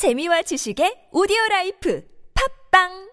재미와 지식의 오디오 라이프. 팝빵!